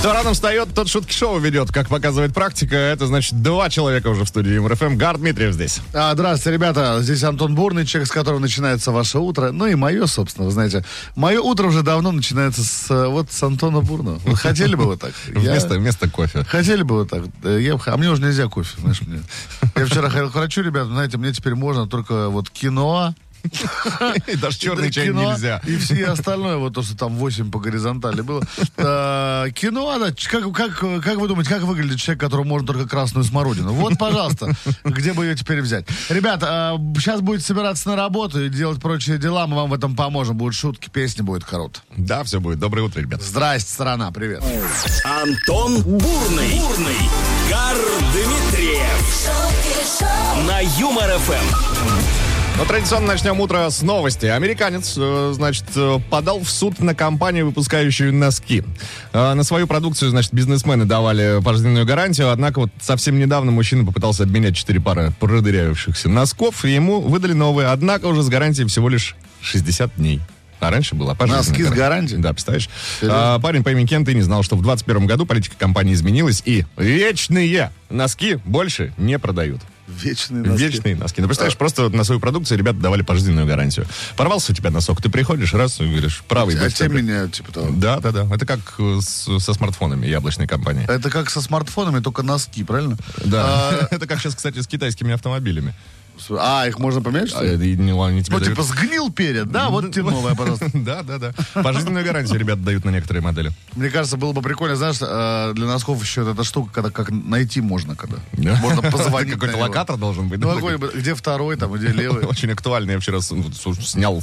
Кто рано встает, тот шутки шоу ведет. Как показывает практика, это значит два человека уже в студии Юмор ФМ. Игорь Дмитриев здесь. А, здравствуйте, ребята. Здесь Антон Бурный, человек, с которого начинается ваше утро. Ну и мое, собственно, вы знаете. Мое утро уже давно начинается с э, вот с Антона Бурного. Вы хотели бы вы так? Я- Вместо, вместо кофе. Хотели бы вы так? Да, я а мне уже нельзя кофе, знаешь, мне. Я вчера ходил к врачу, ребята, знаете, мне теперь можно только вот киноа, И даже черный чай нельзя. И все остальное, вот то, что там 8 по горизонтали было. А, кино, как, как, как вы думаете, как выглядит человек, которому можно только красную смородину? Вот, пожалуйста, где бы ее теперь взять? Ребята, сейчас будете собираться на работу и делать прочие дела, мы вам в этом поможем. Будут шутки, песни, будет корот. Да, все будет. Доброе утро, ребят. Здрасте, страна, привет. Антон Бурный. Бурный. Гар Дмитриев на Юмор ФМ. Ну, традиционно начнем утро с новости. Американец, э, значит, э, подал в суд на компанию, выпускающую носки. Э, На свою продукцию, значит, бизнесмены давали пожизненную гарантию, однако вот совсем недавно мужчина попытался обменять четыре пары продырявившихся носков, и ему выдали новые, однако уже с гарантией всего лишь 60 дней. А раньше была пожизненная Носки с гарантией? Да, представляешь? Серьезно? А, парень по имени Кент и не знал, что в 21 году политика компании изменилась, и вечные носки больше не продают. Вечные носки. Вечные носки. Ну, представляешь, просто вот на свою продукцию ребята давали пожизненную гарантию. Порвался у тебя носок, ты приходишь раз и говоришь, правый А те меняют, типа того. Да, да, да. Это как с- со смартфонами яблочной компании. Это как со смартфонами, только носки, правильно? Да. Это как сейчас, кстати, с китайскими автомобилями. А, их можно поменять, А, что ли? и не- тебе Ну, дают- типа, сгнил перед, да? Вот тебе новая, пожалуйста. Да, да, да. Пожизненную гарантию ребята дают на некоторые модели. Мне кажется, было бы прикольно, знаешь, э, для носков еще эта штука, когда как найти можно, когда. Да. Можно позвонить. Какой-то локатор должен быть. Ну, где второй, там, где левый. Очень актуально. Я вчера снял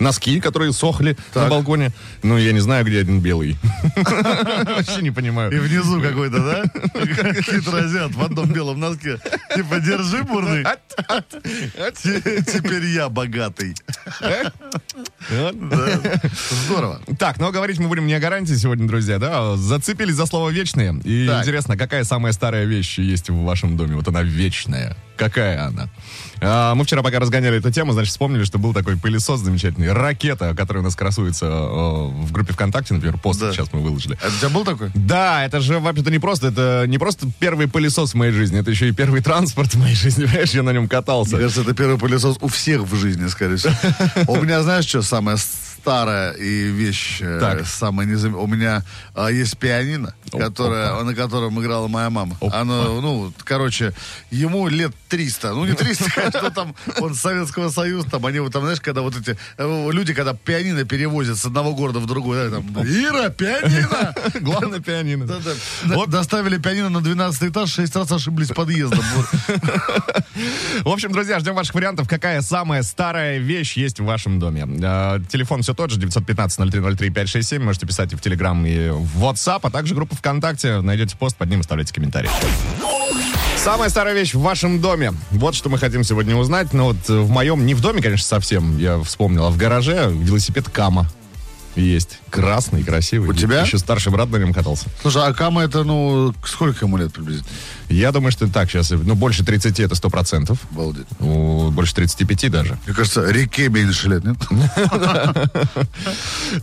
носки, которые сохли на балконе. Ну, я не знаю, где один белый. Вообще не И понимаю. внизу какой-то, да? Хитрый азиат в одном белом носке. Типа, держи, бурный. Те- Теперь я богатый. Здорово. Так, но говорить мы будем не о гарантии сегодня, друзья, да? Зацепились за слово «вечные». И интересно, какая самая старая вещь есть в вашем доме? Вот она вечная. Какая она? А, мы вчера, пока разгоняли эту тему, значит, вспомнили, что был такой пылесос замечательный, ракета, который у нас красуется э, в группе ВКонтакте, например, пост Да. сейчас мы выложили. А у тебя был такой? Да, это же вообще-то не просто, это не просто первый пылесос в моей жизни, это еще и первый транспорт в моей жизни, понимаешь, я на нем катался. Мне кажется, это первый пылесос у всех в жизни, скорее всего. У меня, знаешь, что самое старая и вещь, э, Так. самая незам... У меня а, есть пианино, О, которое, опа. на котором играла моя мама. Опа. Оно, ну, короче, ему лет 300. Ну, не 300, конечно, там, он с Советского Союза, там, они вот там, знаешь, когда вот эти э, люди, когда пианино перевозят с одного города в другой, да, там, Ира, пианино! Главное пианино. Вот доставили пианино на 12 этаж, 6 раз ошиблись подъездом. В общем, друзья, ждем ваших вариантов. Какая самая старая вещь есть в вашем доме? Э, Телефон все тот же, 915-0303-567. Можете писать и в Телеграм, и в WhatsApp, а также группа ВКонтакте. Найдете пост, под ним оставляйте комментарий. Самая старая вещь в вашем доме. Вот что мы хотим сегодня узнать. Но вот э, в моем, не в доме, конечно, совсем, я вспомнил, а в гараже велосипед Кама. Есть. Красный, красивый. У тебя? Еще старший брат на нем катался. Слушай, а Кама это, ну, сколько ему лет приблизительно? Я думаю, что так сейчас, ну, больше 30 это 100%. Обалдеть. Ну, больше 35 даже. Мне кажется, реке меньше лет, нет?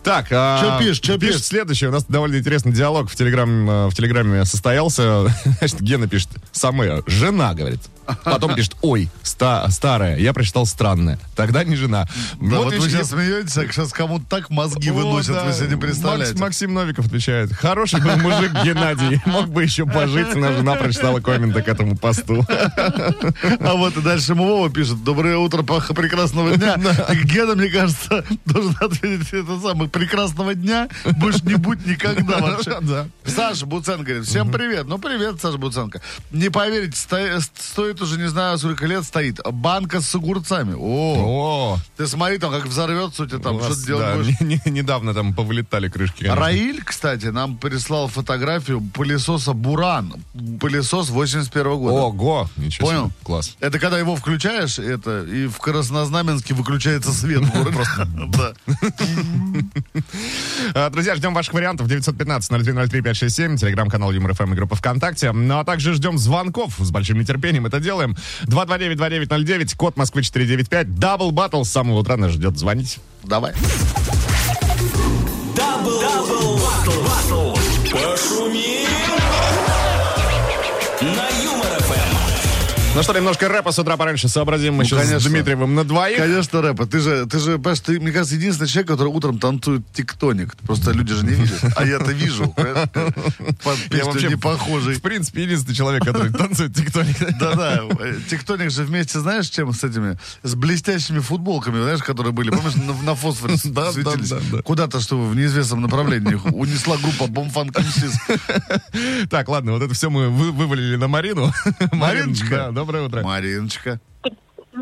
Так, а, Чё пишешь, чё пишешь? следующее. У нас довольно интересный диалог в, э, в Телеграме состоялся. Значит, Гена пишет, самая жена, говорит. Потом пишет, ой, ста- старая. Я прочитал странная. Тогда не жена. Да, вот вы видишь, сейчас смеетесь, а сейчас кому-то так мозги выносят, да. вы себе не представляете. Макс- Максим Новиков отвечает. Хороший был мужик Геннадий. Мог бы еще пожить. Но жена прочитала комменты к этому посту. А вот и дальше ему Вова пишет, доброе утро, паха прекрасного дня. Гена, мне кажется, должен ответить это самое, прекрасного дня больше не будь никогда вообще. Саша Буценко говорит, всем привет. Ну, привет, Саша Буценко. Не поверите, сто- стоит уже не знаю сколько лет стоит. Банка с огурцами. О, О, ты смотри, там как взорвется у тебя там, что ты да, не- не- недавно там повылетали крышки. конечно. Раиль, кстати, нам прислал фотографию пылесоса Буран. Пылесос 81 года. Ого, ничего Понял? себе. Класс. Это когда его включаешь, это и в Краснознаменске выключается свет. Да. А, Друзья, ждем ваших вариантов. 915-0303-567, телеграм-канал Юмор ФМ и группа ВКонтакте. Ну, а также ждем звонков. С большим нетерпением это делаем. 229-2909, код Москвы 495. Double battle с самого утра нас ждет. Звоните. Давай. Double, double, battle, battle. Пошумим. Ну что, немножко рэпа с утра пораньше сообразим мы Ну, сейчас с конечно. Дмитриевым на двоих. Конечно, рэпа. Ты же, ты же, понимаешь, ты, мне кажется, единственный человек, который утром танцует тектоник. Просто люди же не видят. А я-то вижу. Я вообще, не похожий. В принципе, единственный человек, который танцует тиктоник. Да-да, э, тектоник же вместе, знаешь, чем с этими, с блестящими футболками, знаешь, которые были, помнишь, на, фосфоре с- светились? да, да. Куда-то, что в неизвестном направлении унесла группа Бомфанк МСИС. Так, ладно, вот это все мы вы- вывалили на Марину. Марин, Мариночка. да, доброе утро. Мариночка.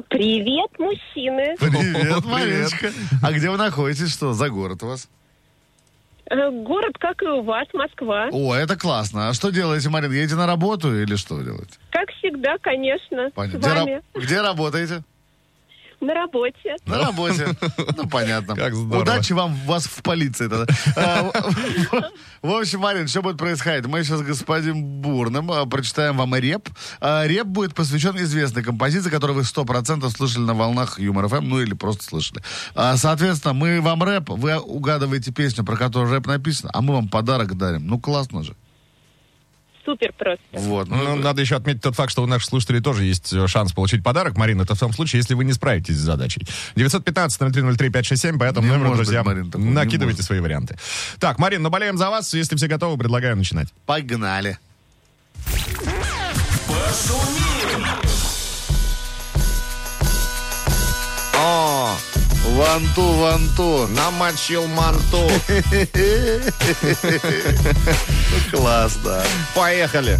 Привет, мужчины. Привет. Мариночка. А где вы находитесь? Что за город у вас? Э, Город, как и у вас, Москва. О, это классно. А что делаете, Марин? Едете на работу или что делаете? Как всегда, конечно, Понятно. с Где, вами. раб- где работаете? На работе. На работе. Ну, понятно. Как здорово. Удачи вам, вас в полиции тогда. А, В общем, Марин, что будет происходить? Мы сейчас с господином Бурным а, прочитаем вам реп. А, Реп будет посвящен известной композиции, которую вы 100% слышали на волнах Юмор ФМ, ну или просто слышали. Соответственно, мы вам рэп, вы угадываете песню, про которую рэп написан, а мы вам подарок дарим. Ну, классно же. Супер просто. Вот. Ну, надо еще отметить тот факт, что у наших слушателей тоже есть э, шанс получить подарок. Марина, это в том случае, если вы не справитесь с задачей. 915-0303-567, по этому Не номеру, может быть, друзья, Марин, накидывайте может. свои варианты. Так, Марин, ну болеем за вас. Если все готовы, предлагаю начинать. Погнали. О, Ванту, ванту. намочил манту. Класс, да. Поехали.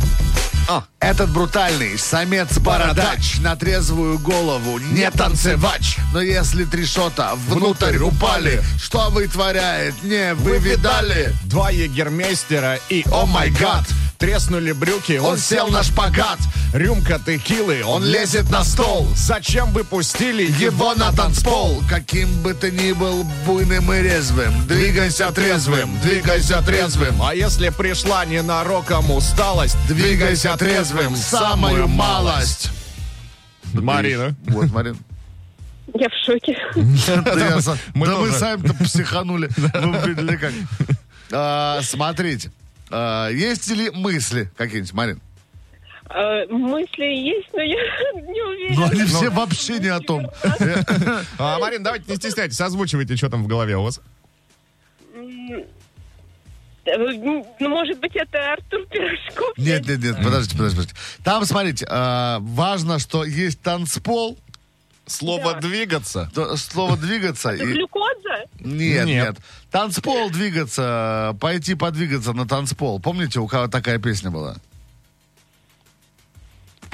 Этот брутальный самец-бородач на трезвую голову не танцевач. Но если три шота внутрь упали, что вытворяет, не вы видали? Два егермейстера и, о май гад, треснули брюки, он, Он сел на шпагат. Рюмка текилы, он лезет на стол. Зачем вы пустили Его на танцпол, каким бы ты ни был буйным и резвым, двигайся трезвым, двигайся трезвым. А если пришла ненароком усталость, Двигайся трезвым, самую малость. Марина. Вот, Марин. Я в шоке. Да, мы сами-то психанули. Вы видели как. А, Смотрите. а, Есть ли мысли какие-нибудь, Марин? Э, Мысли есть, но я не уверена. Ну, они все вообще не о том. А, Марин, давайте не стесняйтесь, озвучивайте, что там в голове у вас. Э, Ну, может быть, это Артур Пирожков? Нет, нет, нет, подождите, подождите. подождите. Там, смотрите, а, важно, что есть танцпол, Слово Да. двигаться. то- слово двигаться. Это и- глюкоза? Нет, Нет. нет. Танцпол двигаться, пойти подвигаться на танцпол. Помните, у кого такая песня была?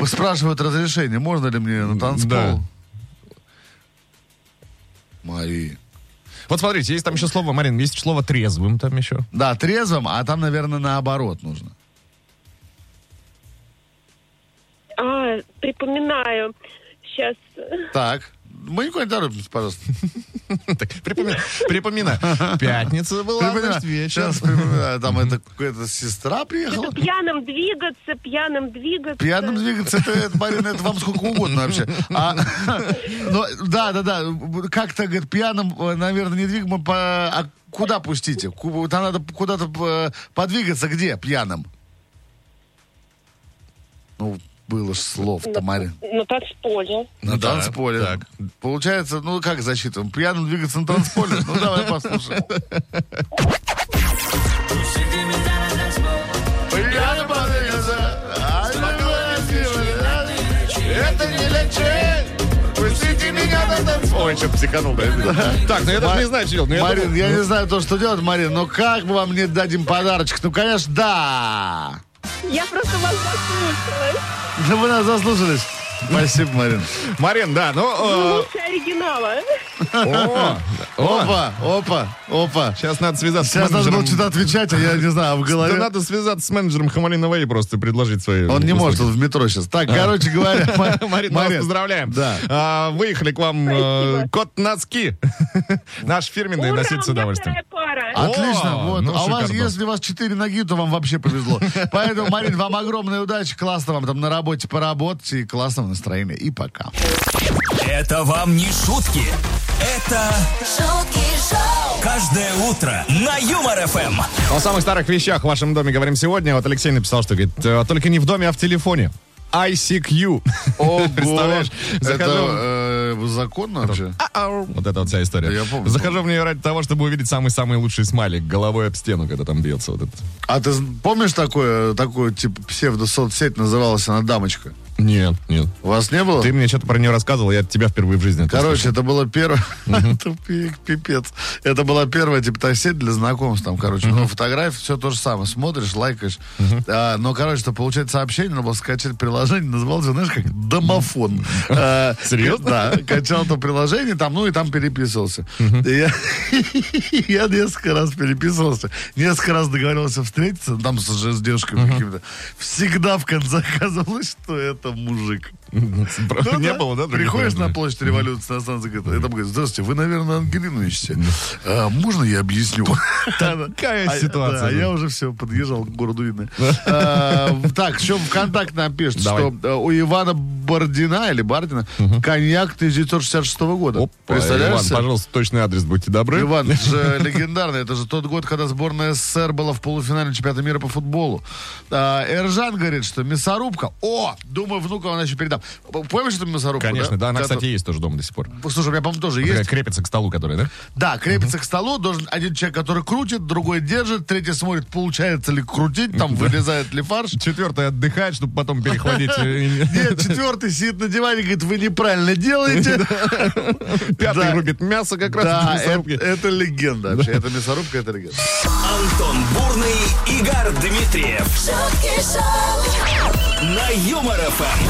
Спрашивают разрешение, можно ли мне на танцпол? Да. Мари. Вот смотрите, есть там еще слово, Марин, есть слово трезвым там еще. Да, трезвым, а там, наверное, наоборот нужно. А, припоминаю. Сейчас. Так, мы никуда не торопимся, пожалуйста. Так, припоми- Припоминаю. Пятница была, Припоминаю. значит, вечер. Сейчас припоминаю. Там это какая-то сестра приехала. Пьяным двигаться, пьяным двигаться. Пьяным двигаться, это, это, Марина, это вам сколько угодно вообще. А, ну, да, да, да. Как-то, говорит, пьяным, э, наверное, не двигаем, по, а куда пустите? Там надо куда-то э, подвигаться, где пьяным? Ну, было ж слов-то, Марин. На танцполе. На Да, танцполе. так. Получается, ну как засчитываем? Пьяным двигаться на танцполе? Ну давай послушаем. Это не лечить. Пустите меня на танцпол. Ой, что психанул, да? Так, ну я даже не знаю, что делать. Я Марин, я не знаю то, что делать, Марин, но как мы вам не дадим подарочек? Ну, конечно, да. Я просто вас заслушалась. Да вы нас заслушались. Спасибо, Марин. Марин, да, ну... э, Лучше оригинала. Опа, опа, опа. Сейчас надо связаться Сейчас с надо было менеджером. что-то отвечать, а я не знаю, в Да голове. надо связаться с менеджером Хамалина Вэй и просто предложить свои... Он не может, он в метро сейчас. Так, короче говоря, Ма- Марин, мы вас поздравляем. Да. А, выехали к вам э, кот носки. Наш фирменный, носить с удовольствием. Отлично, О, вот. ну, а у вас, если у вас четыре ноги, то вам вообще повезло. Поэтому, Марин, вам огромной удачи, классно вам там на работе поработать и классного настроения. И пока. Это вам не шутки. Это шутки шоу, каждое утро на Юмор ФМ. О самых старых вещах в вашем доме говорим сегодня. Вот Алексей написал, что говорит, «Э, только не в доме, а в телефоне. ICQ. Представляешь? Захожу... Это э, законно вообще? Вот это вот вся история. Я помню. Захожу в нее ради того, чтобы увидеть самый-самый лучший смайлик головой об стену, когда там бьется вот этот. А ты помнишь такое, такую, типа, псевдо-соцсеть называлась она «Дамочка»? Нет, нет. У вас не было? Ты мне что-то про нее рассказывал, я от тебя впервые в жизни Короче, это было первое... Это пи- пипец. Это была первая, типа, сеть для знакомств. Там, короче, ну, фотографии, все то же самое. Смотришь, лайкаешь. А, Но, короче, чтобы получать сообщение, надо было скачать приложение. Называлось, знаешь, как домофон. А, Серьезно? Да. Качал то приложение, там, ну, и там переписывался. Я несколько раз переписывался. Несколько раз договаривался встретиться. Там с с девушками какими-то. Всегда в конце оказывалось, что это мужик. Ну Не да. было, да? Приходишь на площадь революции на станции, говорит, там говорит, здравствуйте, вы, наверное, Ангелину ищете. А, можно я объясню? Такая А, ситуация. а я уже все, подъезжал к городу Видное. А, Так, еще ВКонтакте напишет, Давай. что э, у Ивана Бордина или Бардина коньяк 1966 года. Опа, Представляешь? Иван, пожалуйста, точный адрес, будьте добры. Иван, это же легендарный. Это же тот год, когда сборная СССР была в полуфинале чемпионата мира по футболу. А, Эржан говорит, что мясорубка. О, думаю, внука она еще передам. Помнишь эту мясорубку? Конечно, да, она, Которая- кстати, есть тоже дома до сих пор. Слушай, у меня, по-моему, тоже есть. крепится к столу, которая, да? Да, крепится к столу, должен один человек, который крутит, другой держит, третий смотрит, получается ли крутить, там вылезает ли фарш. Четвертый отдыхает, чтобы потом перехватить. э, Нет, четвертый сидит на диване и говорит, вы неправильно делаете. Пятый рубит мясо как раз Да, в это, мясорубке. это легенда вообще. Это мясорубка, это легенда. Антон Бурный, Игорь Дмитриев на Юмор ФМ.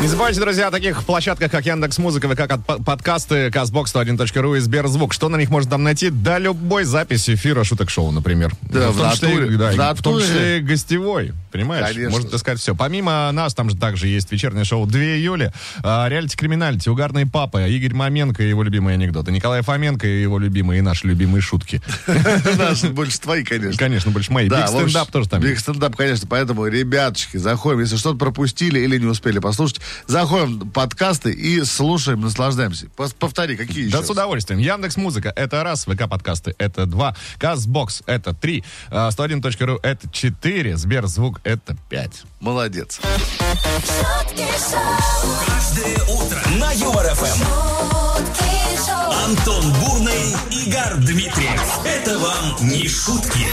Не забывайте, друзья, о таких площадках, как Яндекс Музыка, ВК подкасты, Казбокс101.ру и Сберзвук. Что на них можно там найти? Да, любой запись эфира шуток шоу, например. Да, в в том числе, да, В и в том числе и гостевой. Понимаешь? Конечно. Можно сказать все. Помимо нас, там же также есть вечернее шоу 2 июля, а, реалити криминалити, угарные папы, Игорь Маменко и его любимые анекдоты, Николай Фоменко и его любимые, и наши любимые шутки. Наши больше твои, конечно. Конечно, больше мои. Big стендап тоже там Big стендап, конечно. Поэтому, ребяточки, заходим. Если что-то пропустили или не успели послушать, заходим подкасты и слушаем, наслаждаемся. Повтори, какие еще? Да, с удовольствием. Яндекс Музыка это раз, ВК подкасты это два, Castbox это три, а, 101.ру это четыре, Сберзвук это пять. Молодец. шутки шоу, Каждое утро на Юмор ФМ. шутки шоу, Антон Бурный, Игорь Дмитриев. Это вам не шутки.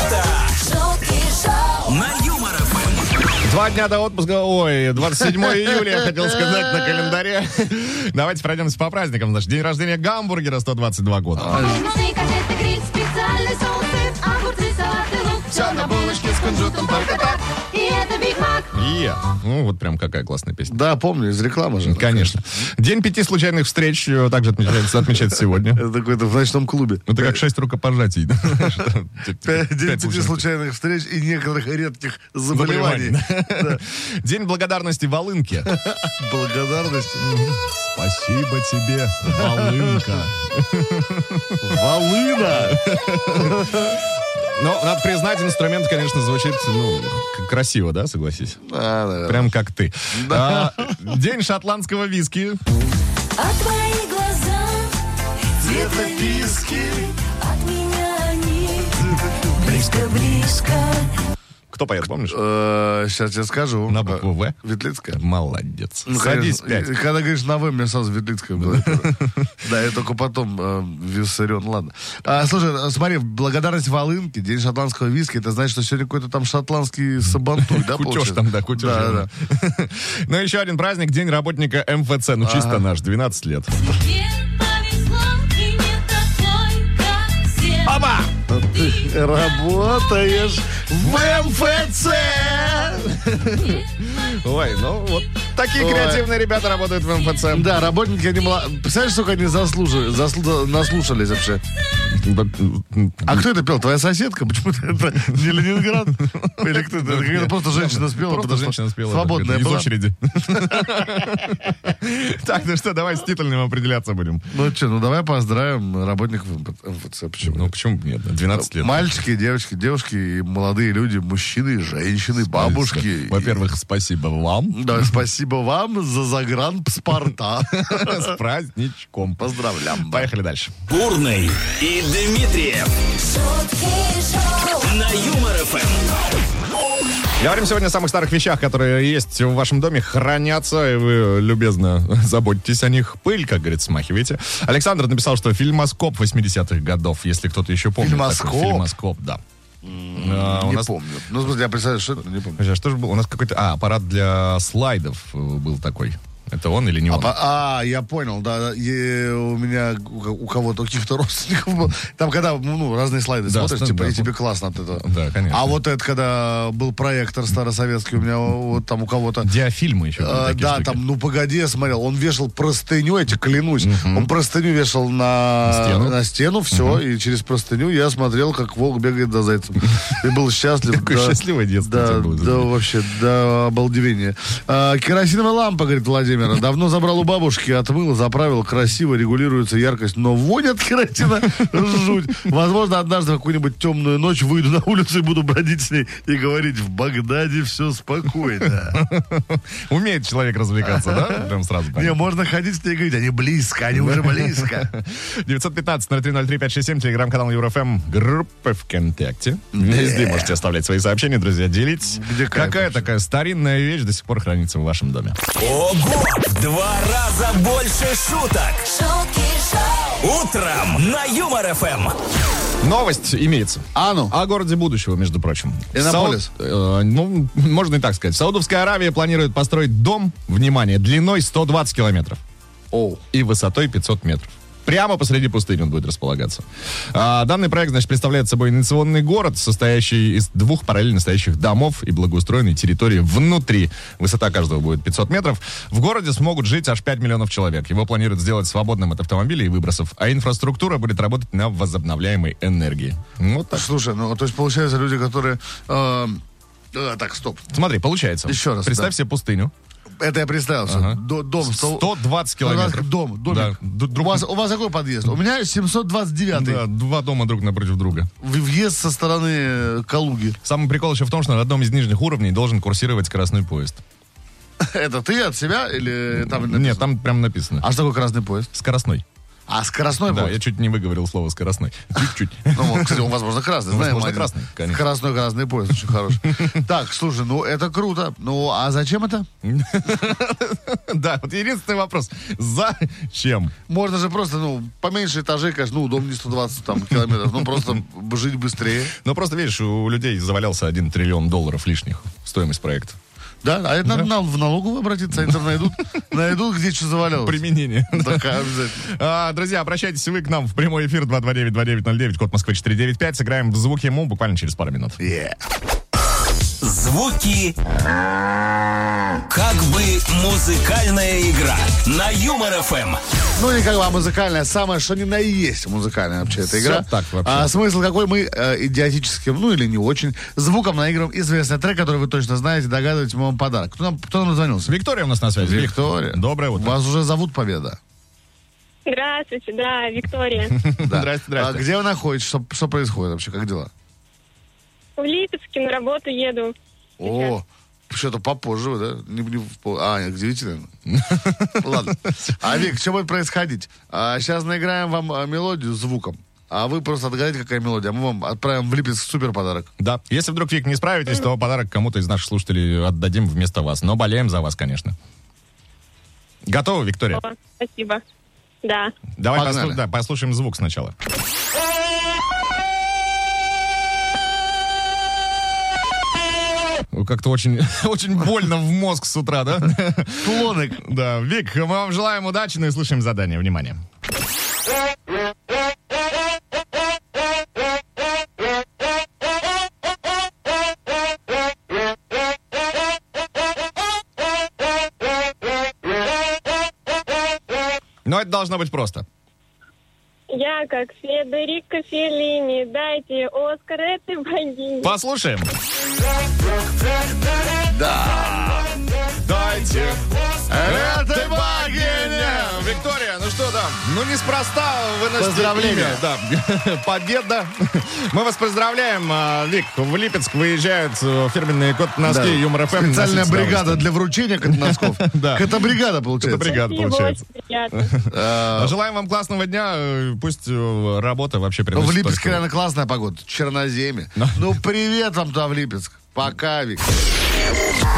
Это шутки шоу, на Юмор ФМ. Два дня до отпуска, ой, 27 июля, я хотел сказать, на календаре. Давайте пройдемся по праздникам. Наш день рождения гамбургера 122 года. Все на булочке кунжутом, только так. И это Биг Мак. Ну, вот прям какая классная песня. Да, помню, из рекламы же. Конечно. День пяти случайных встреч э, также отмечается, отмечается сегодня. Это такой-то в ночном клубе. Ну, Это как шесть рукопожатий. Пять- День пяти случайных встреч и некоторых редких заболеваний. заболеваний. День благодарности Волынке. Благодарность. Спасибо тебе, Волынка. Волына! Но, надо признать, инструмент, конечно, звучит, ну, красиво, да, согласись? Да, да. Прям как ты. А, День шотландского виски. а твои глаза, Цветописки. от меня они близко-близко. Кто поет, помнишь? Сейчас я скажу. На букву В. Ветлицкая. Молодец. Ну, Садись пять. Когда говоришь на «вы», мне сразу Ветлицкая в голове. Да, я только потом э, Виссарион, ладно. А, Слушай, э, смотри, благодарность Волынке, день шотландского виски, это значит, что сегодня какой-то там шотландский сабантуй, да, Кутеж там, да, кутеж. Да, да. Ну, еще один праздник, День работника МФЦ. Ну, чисто наш, 12 лет. Работаешь в МФЦ! Ой, ну, вот такие Ой. креативные ребята работают в МФЦ. Да, работники, они мало... Представляешь, сколько они заслужили, заслу- наслушались вообще? А кто это пел? Твоя соседка? Почему-то это не Ленинград? Или кто это? Это просто женщина спела. Просто женщина спела. Свободная из была. очереди. Так, ну что, давай с титульным определяться будем. Ну что, ну давай поздравим работников МФЦ. Почему? Ну, почему нет? 12 лет. Мальчики, девочки, девушки, молодые люди, мужчины, женщины, бабушки. Во-первых, спасибо вам. Да, спасибо вам за загранпаспорта. С праздничком. Поздравляем. Поехали дальше. Бурный и Дмитриев на Юмор ФМ. Говорим сегодня о самых старых вещах, которые есть в вашем доме, хранятся, и вы любезно заботитесь о них. Пыль, как говорится, смахиваете. Александр написал, что фильмоскоп 80-х годов, если кто-то еще помнит. такой Фильмоскоп? Фильмоскоп, да. А, Не нас- помню. Ну, в смысле, я представляю, что это, не помню. А что же было? У нас какой-то... А, аппарат для слайдов э, был такой. Это он или не он? По- А, я понял, да. да. И у меня у, ко- у кого-то, у каких-то родственников был. Там, когда, ну, разные слайды Да, смотришь, типа, да. и тебе классно от этого. Да, конечно. А вот это, когда был проектор старосоветский, у меня вот там у кого-то... Диафильмы еще. были А, да, штуки. там, ну погоди, я смотрел, он вешал простыню, я тебе клянусь, он простыню вешал на Стену? на стену, все, и через простыню я смотрел, как волк бегает за зайцем. И был счастлив. Какое да. счастливое детство Да, да, вообще, до обалдевения. А, керосиновая лампа, говорит Владимир, давно забрал у бабушки, отмыл, заправил, красиво, регулируется яркость, но вонь от керосина жуть. Возможно, однажды в какую-нибудь темную ночь выйду на улицу и буду бродить с ней и говорить, в Багдаде все спокойно. Умеет человек развлекаться, да? Прям сразу Не, можно ходить с ней и говорить, они близко, они уже близко. 915-0303-567, телеграм-канал ЕвроФМ, группа ВКонтакте. Везде можете оставлять свои сообщения, друзья, делитесь. Какая такая старинная вещь до сих пор хранится в вашем доме? Ого! В Два раза больше шуток. шутки шоу, Утром на Юмор ФМ. Новость имеется. А ну? О городе будущего, между прочим. Иннополис? Сау- э, ну, можно и так сказать. Саудовская Аравия планирует построить дом, внимание, длиной 120 километров Оу. и высотой 500 метров. Прямо посреди пустыни он будет располагаться. А, данный проект, значит, представляет собой инновационный город, состоящий из двух параллельно стоящих домов и благоустроенной территории внутри. Высота каждого будет 500 метров. В городе смогут жить аж 5 миллионов человек. Его планируют сделать свободным от автомобилей и выбросов, а инфраструктура будет работать на возобновляемой энергии. Вот так. Слушай, ну, то есть, получается, люди, которые... э, э, так, стоп. Смотри, получается. Еще раз, Представь да. себе пустыню. Это я представил. Ага. До- Дом. сто- 120 километров. Дом, домик. Да. У вас, у вас какой подъезд? У меня 729 Да, два дома друг напротив друга. Въезд со стороны э, Калуги. Самый прикол еще в том, что на одном из нижних уровней должен курсировать скоростной поезд. Это ты от себя или там написано? Нет, там прям написано. А что такое красный поезд? Скоростной. А, скоростной Да, я поезд? чуть не выговорил слово скоростной. Чуть-чуть. Ну, вот, кстати, он, возможно, красный. Знаем возможно, один. красный, конечно. Скоростной красный поезд, очень хороший. Так, слушай, ну это круто. Ну, а зачем это? Да, вот единственный вопрос. Зачем? Можно же просто, ну, поменьше этажей, конечно, ну, дом не 120 там, километров, ну, просто жить быстрее. Ну, просто, видишь, у людей завалялся один триллион долларов лишних стоимость проекта. Да, а это надо на- в налоговую обратиться, они там найдут, найдут, где что завалялось. Применение. Так, обязательно. А, друзья, обращайтесь вы к нам в прямой эфир 229-2909, код Москвы 495. Сыграем в звуки ему буквально через пару минут. Yeah. Звуки. Как бы музыкальная игра на Юмор ФМ. Ну, не как бы, а музыкальная, самое, что ни на и есть музыкальная вообще эта игра. так вообще. А смысл какой мы э, идиотическим, ну или не очень, звуком наиграем известный трек, который вы точно знаете, догадываетесь, мы вам подарок. Кто нам, кто нам дозвонился? Виктория у нас на связи. Вик, Виктория. Доброе утро. Вас уже зовут Победа. Здравствуйте, да, Виктория. Да. Здрасте, здрасте. А где вы находитесь? Что, что происходит вообще? Как дела? В Липецке на работу еду. О, что-то попозже, да? Не, не а, к 9, наверное. Ладно. А, Вик, что будет происходить? А, сейчас наиграем вам а, мелодию звуком. А вы просто отгадайте, какая мелодия. А мы вам отправим в Липецк супер подарок. Да. Если вдруг, Вик, не справитесь, то подарок кому-то из наших слушателей отдадим вместо вас. Но болеем за вас, конечно. Готовы, Виктория? О, спасибо. Да. Давай Погнали. послу- да, послушаем звук сначала. Как-то очень, очень больно в мозг с утра, да? Клонок. Да, Вик, мы вам желаем удачи, ну и слушаем задание. Внимание. Но это должно быть просто. Я как Федерико Феллини, дайте Оскар этой богине. Послушаем. Дайте Ну, неспроста вы носите Поздравления. имя. Да. Победа. Мы вас поздравляем. А, Вик, в Липецк выезжают э, фирменные кот носки Да. Юмор ФМ. Специальная Носите с бригада для вручения кота-носков. Да. Кота-бригада, получается. Кота-бригада. Спасибо, получается. очень приятно. А, Желаем вам классного дня. э, Пусть э, работа вообще приносит В Липецке реально классная погода. Черноземье. Ну, привет вам туда в Липецк. Пока, Вик.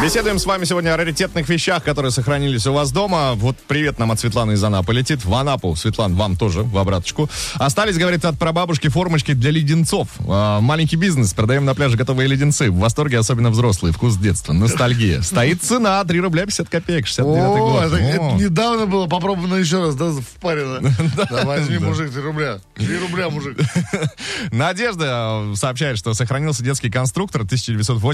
Беседуем с вами сегодня о раритетных вещах, которые сохранились у вас дома. Вот привет нам от Светланы из Анапы летит. В Анапу, Светлан, вам тоже, в обраточку. Остались, говорит, от прабабушки формочки для леденцов. А, маленький бизнес, продаем на пляже готовые леденцы. В восторге особенно взрослые, вкус детства, ностальгия. Стоит цена, 3 рубля 50 копеек, 69 О, год. это, это О. недавно было, попробовано еще раз, да, впарено. Да, возьми, мужик, 3 рубля. 3 рубля, мужик. Надежда э, сообщает, что сохранился детский конструктор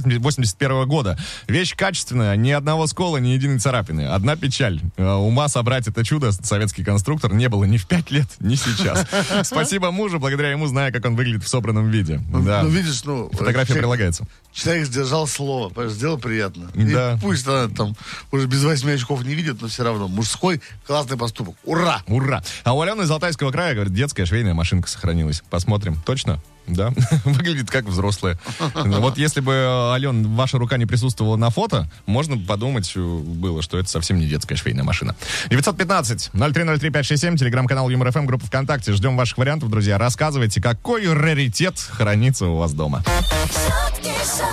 1981 года. Вещь качественная, ни одного скола, ни единой царапины. Одна печаль. Э, Ума собрать это чудо, советский конструктор, не было ни в пять лет, ни сейчас. Спасибо мужу, благодаря ему знаю, как он выглядит в собранном виде. Да. Ну, видишь, ну... Фотография человек- прилагается. Человек сдержал слово, сделал приятно. Да. И пусть она там уже без восьми очков не видит, но все равно. Мужской классный поступок. Ура! Ура! А у Алены из Алтайского края, говорит, детская швейная машинка сохранилась. Посмотрим. Точно? Да? Выглядит как взрослая. Вот если бы, Ален, ваша рука не присутствовала на фото, можно подумать э, было, что это совсем не детская швейная машина. 915-0303-567, телеграм-канал Юмор ФМ, группа ВКонтакте. Ждем ваших вариантов, друзья. Рассказывайте, какой раритет хранится у вас дома. шутки шоу,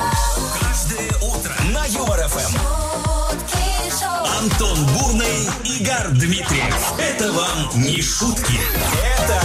Каждое утро на Юмор ФМ. шутки шоу, Антон Бурный, Игорь Дмитриев. Это вам не шутки. Это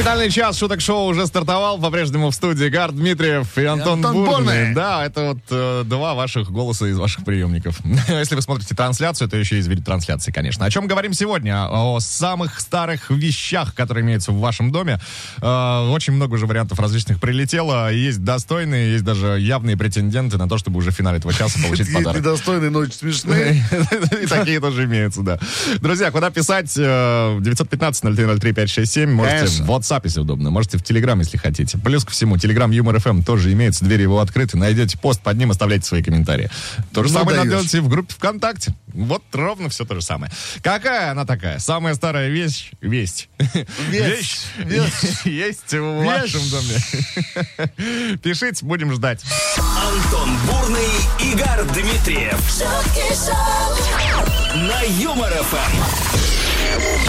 Финальный час шуток шоу уже стартовал. По-прежнему в студии Гард Дмитриев и Антон, Антон Бурный. Да, это вот э, два ваших голоса из ваших приемников. Если вы смотрите трансляцию, то еще есть видеотрансляции, конечно. О чем говорим сегодня? О самых старых вещах, которые имеются в вашем доме. Э, очень много уже вариантов различных прилетело. Есть достойные, есть даже явные претенденты на то, чтобы уже в финале этого часа получить Есть подарок. недостойные, но очень смешные. И такие тоже имеются, да. Друзья, куда писать? Э, 915-0303-567. Можете Конечно. WhatsApp, если удобно. Можете в Telegram, если хотите. Плюс ко всему, Telegram Юмор ФМ тоже имеется. Двери его открыты. Найдете пост под ним, оставляйте свои комментарии. То же Ну, самое надо делать и в группе ВКонтакте. Вот ровно все то же самое. Какая она такая? Самая старая вещь? Весть. Вещь. Вещь. Есть в вашем доме. Пишите, будем ждать. Антон Бурный, Игорь Дмитриев. На Юмор ФМ.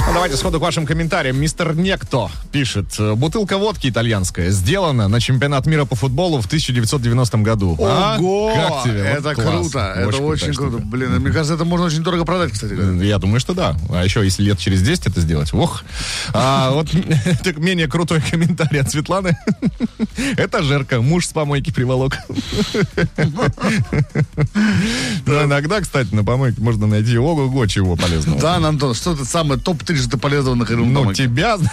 Ну, Давайте сходу к вашим комментариям. Мистер Некто пишет. Бутылка водки итальянская сделана на чемпионат мира по футболу в 1990 году. А? Ого! Как тебе? Вот Это класс. круто. Это крутая очень штука. круто. Блин, мне кажется, это можно очень дорого продать, кстати. говоря. Я думаю, что да. А еще, если лет через 10 это сделать, ох. А, вот так менее крутой комментарий от Светланы. Это жерка. Муж с помойки приволок. Но иногда, кстати, на помойке можно найти ого-го чего полезного. Да, Антон, что ты самое топ-3, что полезного нахрен Ну, дома? тебя...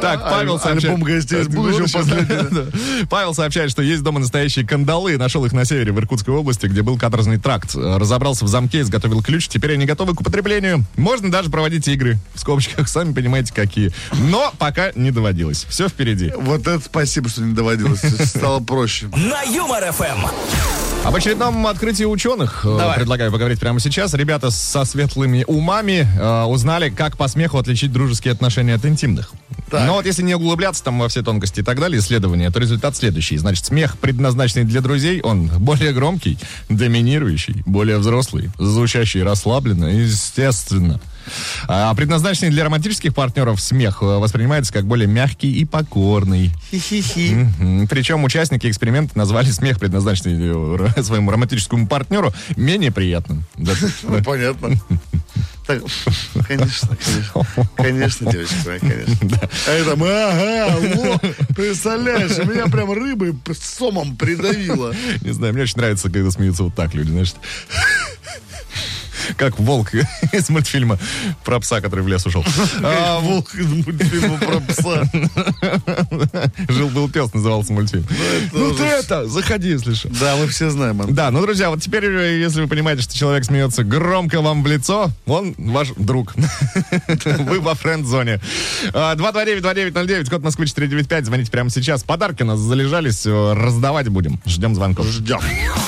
Так, Павел Альбом сообщает... гостей из будущего последний, Да. Павел сообщает, что есть дома настоящие кандалы. Нашел их на севере, в Иркутской области, где был каторжный тракт. Разобрался в замке, изготовил ключ. Теперь они готовы к употреблению. Можно даже проводить игры. В скобочках, сами понимаете, какие. Но пока не доводилось. Все впереди. Вот это спасибо, что не доводилось. Стало проще. На Юмор ФМ. Об очередном открытии ученых э, Давай. предлагаю поговорить прямо сейчас. Ребята со светлыми умами э, узнали, как по смеху отличить дружеские отношения от интимных. Так. Но вот если не углубляться там во все тонкости и так далее, исследования, то результат следующий. Значит, смех, предназначенный для друзей, он более громкий, доминирующий, более взрослый, звучащий расслабленно, естественно. А предназначенный для романтических партнеров смех э, воспринимается как более мягкий и покорный. Мгм. Причем участники эксперимента назвали смех, предназначенный э, своему романтическому партнеру, менее приятным. Да, Ну, понятно. Так, конечно, конечно. Конечно, девочка моя, конечно. А это мы, ага, во, представляешь, меня прям рыбой п- сомом придавило. Не знаю, мне очень нравится, когда смеются вот так люди, знаешь. Как волк из мультфильма про пса, который в лес ушел. А, Волк из мультфильма про пса. Жил-был пес, назывался мультфильм. Ну уже ты это, заходи, если что. Да, мы все знаем. Да, ну, друзья, вот теперь, э, если вы понимаете, что человек смеется громко вам в лицо, он ваш друг. Вы во френд-зоне. А, 229-2909, код Москвы 495, звоните прямо сейчас. Подарки у нас залежались, э, раздавать будем. Ждем звонков. Ждем.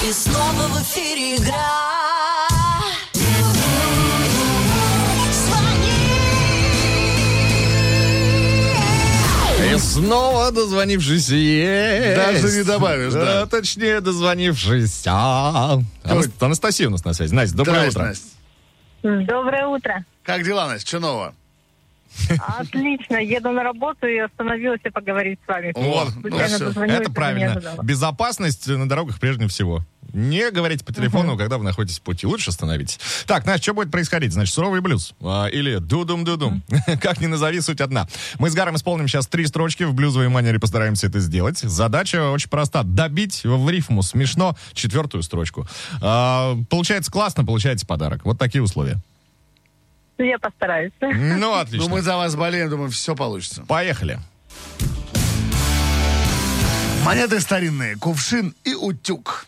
И снова в эфире игра. И снова дозвонившийся есть. Даже не добавишь, да. А, Точнее, дозвонившийся. Анас- Анастасия у нас на связи. Настя, доброе Здрасте, утро. Настя. Доброе утро. Как дела, Настя? Что нового? Отлично. Еду на работу и остановилась и поговорить с вами. О, ну Это правильно. Безопасность на дорогах прежде всего. Не говорите по телефону, когда вы находитесь в пути. Лучше остановитесь. Так, Настя, что будет происходить? Значит, суровый блюз. а, или дудум-дудум. как ни назови, суть одна. Мы с Гаром исполним сейчас три строчки. В блюзовой манере постараемся это сделать. Задача очень проста. Добить в рифму смешно четвертую строчку. А, получается классно, получаете подарок. Вот такие условия. Я постараюсь. Ну, отлично. Ну, мы за вас болеем, думаю, все получится. Поехали. Монеты старинные, кувшин и утюг.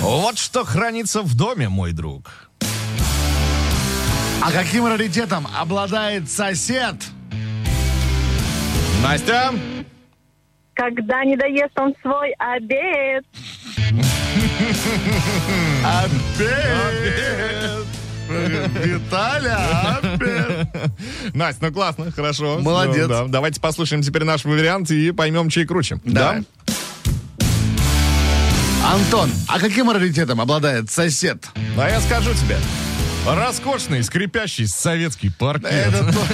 Вот что хранится в доме, мой друг. А каким раритетом обладает сосед? Настя? Когда не доест он свой обед. Обед. Виталя, обед. Настя, ну классно, хорошо. Молодец. Ну, да. Давайте послушаем теперь наш вариант и поймем, чей круче. Да. Антон, а каким раритетом обладает сосед? А я скажу тебе. Роскошный, скрипящий советский паркет. Это, то-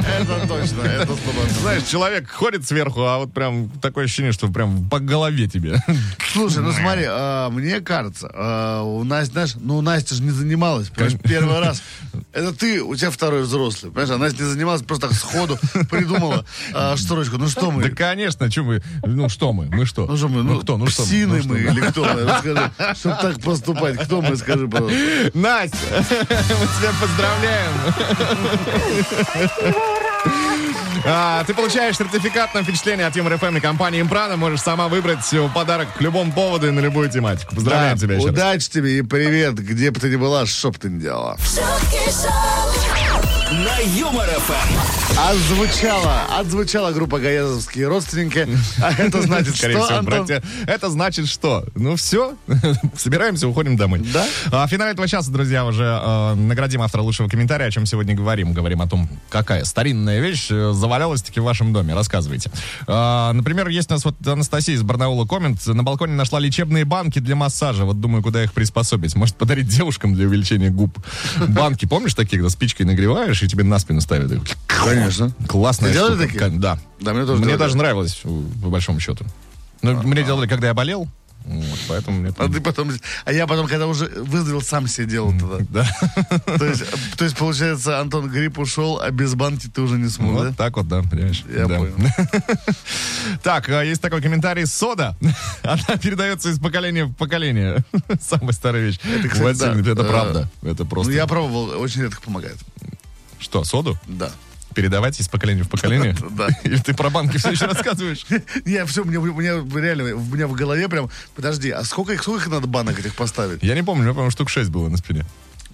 это точно, это. Знаешь, человек ходит сверху, а вот прям такое ощущение, что прям по голове тебе. Слушай, ну смотри, а, мне кажется, а, у Насти, знаешь, ну Настя же не занималась, понимаешь, первый раз. Это ты, у тебя второй взрослый, понимаешь, а Настя не занималась, просто так сходу придумала а, строчку. Ну что мы? Да, конечно, что мы, ну что мы, мы что? Ну что мы? Ну, кто, ну что ну, мы что? или кто? Расскажи, чтобы так поступать. Кто мы, скажи, пожалуйста. Настя, мы тебя поздравляем. А, ты получаешь сертификат на впечатление от Юмор ФМ и компании Импрана. Можешь сама выбрать подарок к любому поводу и на любую тематику. Поздравляем Да, тебя еще раз. Удачи тебе и привет, где бы ты ни была, что бы ты ни делала. шутки шоу, На Юмор ФМ. Отзвучала, отзвучала группа Гаязовские родственники. А это значит, Скорее что, всего, Антон? братья. Это значит что? Ну все, собираемся, уходим домой. Да. А, в финале этого часа, друзья, уже э, наградим автора лучшего комментария, о чем сегодня говорим. Говорим о том, какая старинная вещь э, завалялась-таки в вашем доме. Рассказывайте. А, например, есть у нас вот Анастасия из Барнаула коммент. На балконе нашла лечебные банки для массажа. Вот думаю, куда их приспособить. Может, подарить девушкам для увеличения губ. Банки, помнишь такие, когда спичкой нагреваешь и тебе на спину ставят? Конечно. Классная Ты делали штука. такие? Да. Да, мне тоже Мне делали. даже нравилось, по большому счету. Ну, мне делали, когда я болел. Вот, поэтому мне... А ты потом, а я потом, когда уже выздоровел, сам себе делал тогда. Да. То есть, то есть, получается, Антон грипп ушел, а без банки ты уже не смог, Вот да? так вот, да, понимаешь? Я Да. понял. Так, а, есть такой комментарий. Сода. Она передается из поколения в поколение. Самая старая вещь. кстати, Васильевна, да. это Э, правда. Это Ну, просто... я пробовал, очень редко помогает. Что, соду? Да. Передавать из поколения в поколение? Да. Или ты про банки все еще рассказываешь? Не, все, мне, мне реально, у меня в голове прям, подожди, а сколько, их- сколько их надо банок этих поставить? Я не помню, у меня, по-моему, штук 6 было на спине.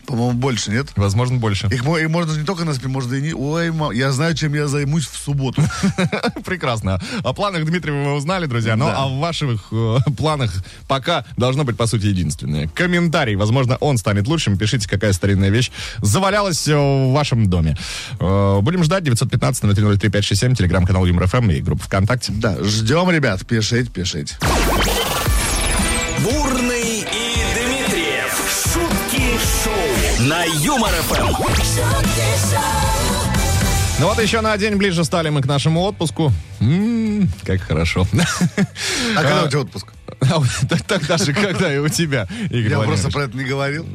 По-моему, больше, нет? Возможно, больше. Их, их можно не только на спине, можно и не... Ой, ма- я знаю, чем я займусь в субботу. Прекрасно. О планах Дмитриева вы узнали, друзья. Но Да. о ваших э, планах пока должно быть, по сути, единственное. Комментарий. Возможно, он станет лучшим. Пишите, какая старинная вещь завалялась э, в вашем доме. Э, Будем ждать. 915-0303-567, телеграм-канал ЮморФМ и группа ВКонтакте. Да, ждем, ребят, пишите, пишите. Бурный Юмор ФМ. Ну вот еще на день ближе стали мы к нашему отпуску. М, Как хорошо. А когда у тебя отпуск? А так- Тогда же, когда и у тебя, Игорь Я просто про это не говорил.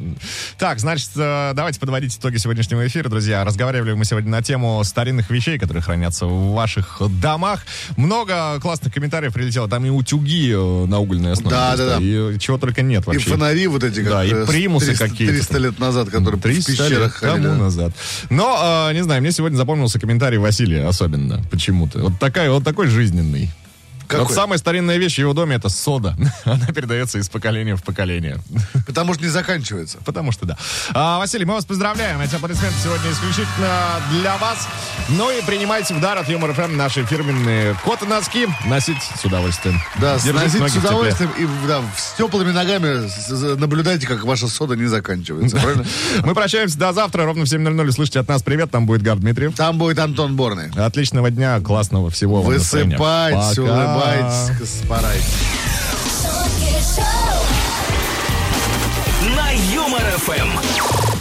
Так, значит, э, давайте подводить итоги сегодняшнего эфира, друзья. Разговаривали мы сегодня на тему старинных вещей, которые хранятся в ваших домах. Много классных комментариев прилетело. Там и утюги э, на угольной основе. Да, да, да. И чего только нет И вообще. фонари вот эти, Да, и э, примусы 300 какие-то 300 там. лет назад, которые в 300 лет пещерах тому назад. Но, э, не знаю, мне сегодня запомнился комментарий Василия особенно почему-то. Вот, такая, вот такой жизненный. Какой? Вот самая старинная вещь в его доме это сода. Она передается из поколения в поколение. Потому что не заканчивается. Потому что да. А, Василий, мы вас поздравляем. Эти аплодисменты сегодня исключительно для вас. Ну и принимайте в дар от Юмор ФМ наши фирменные коты-носки. Носить с удовольствием. Да, Держите ноги с удовольствием и да, с теплыми ногами наблюдайте, как ваша сода не заканчивается. Правильно? Мы прощаемся до завтра. Ровно в 7.00 услышите от нас привет. Там будет Гар Дмитриев. Там будет Антон Борный. Отличного дня, классного всего. вам настроения. Шутки шоу. На Юмор ФМ.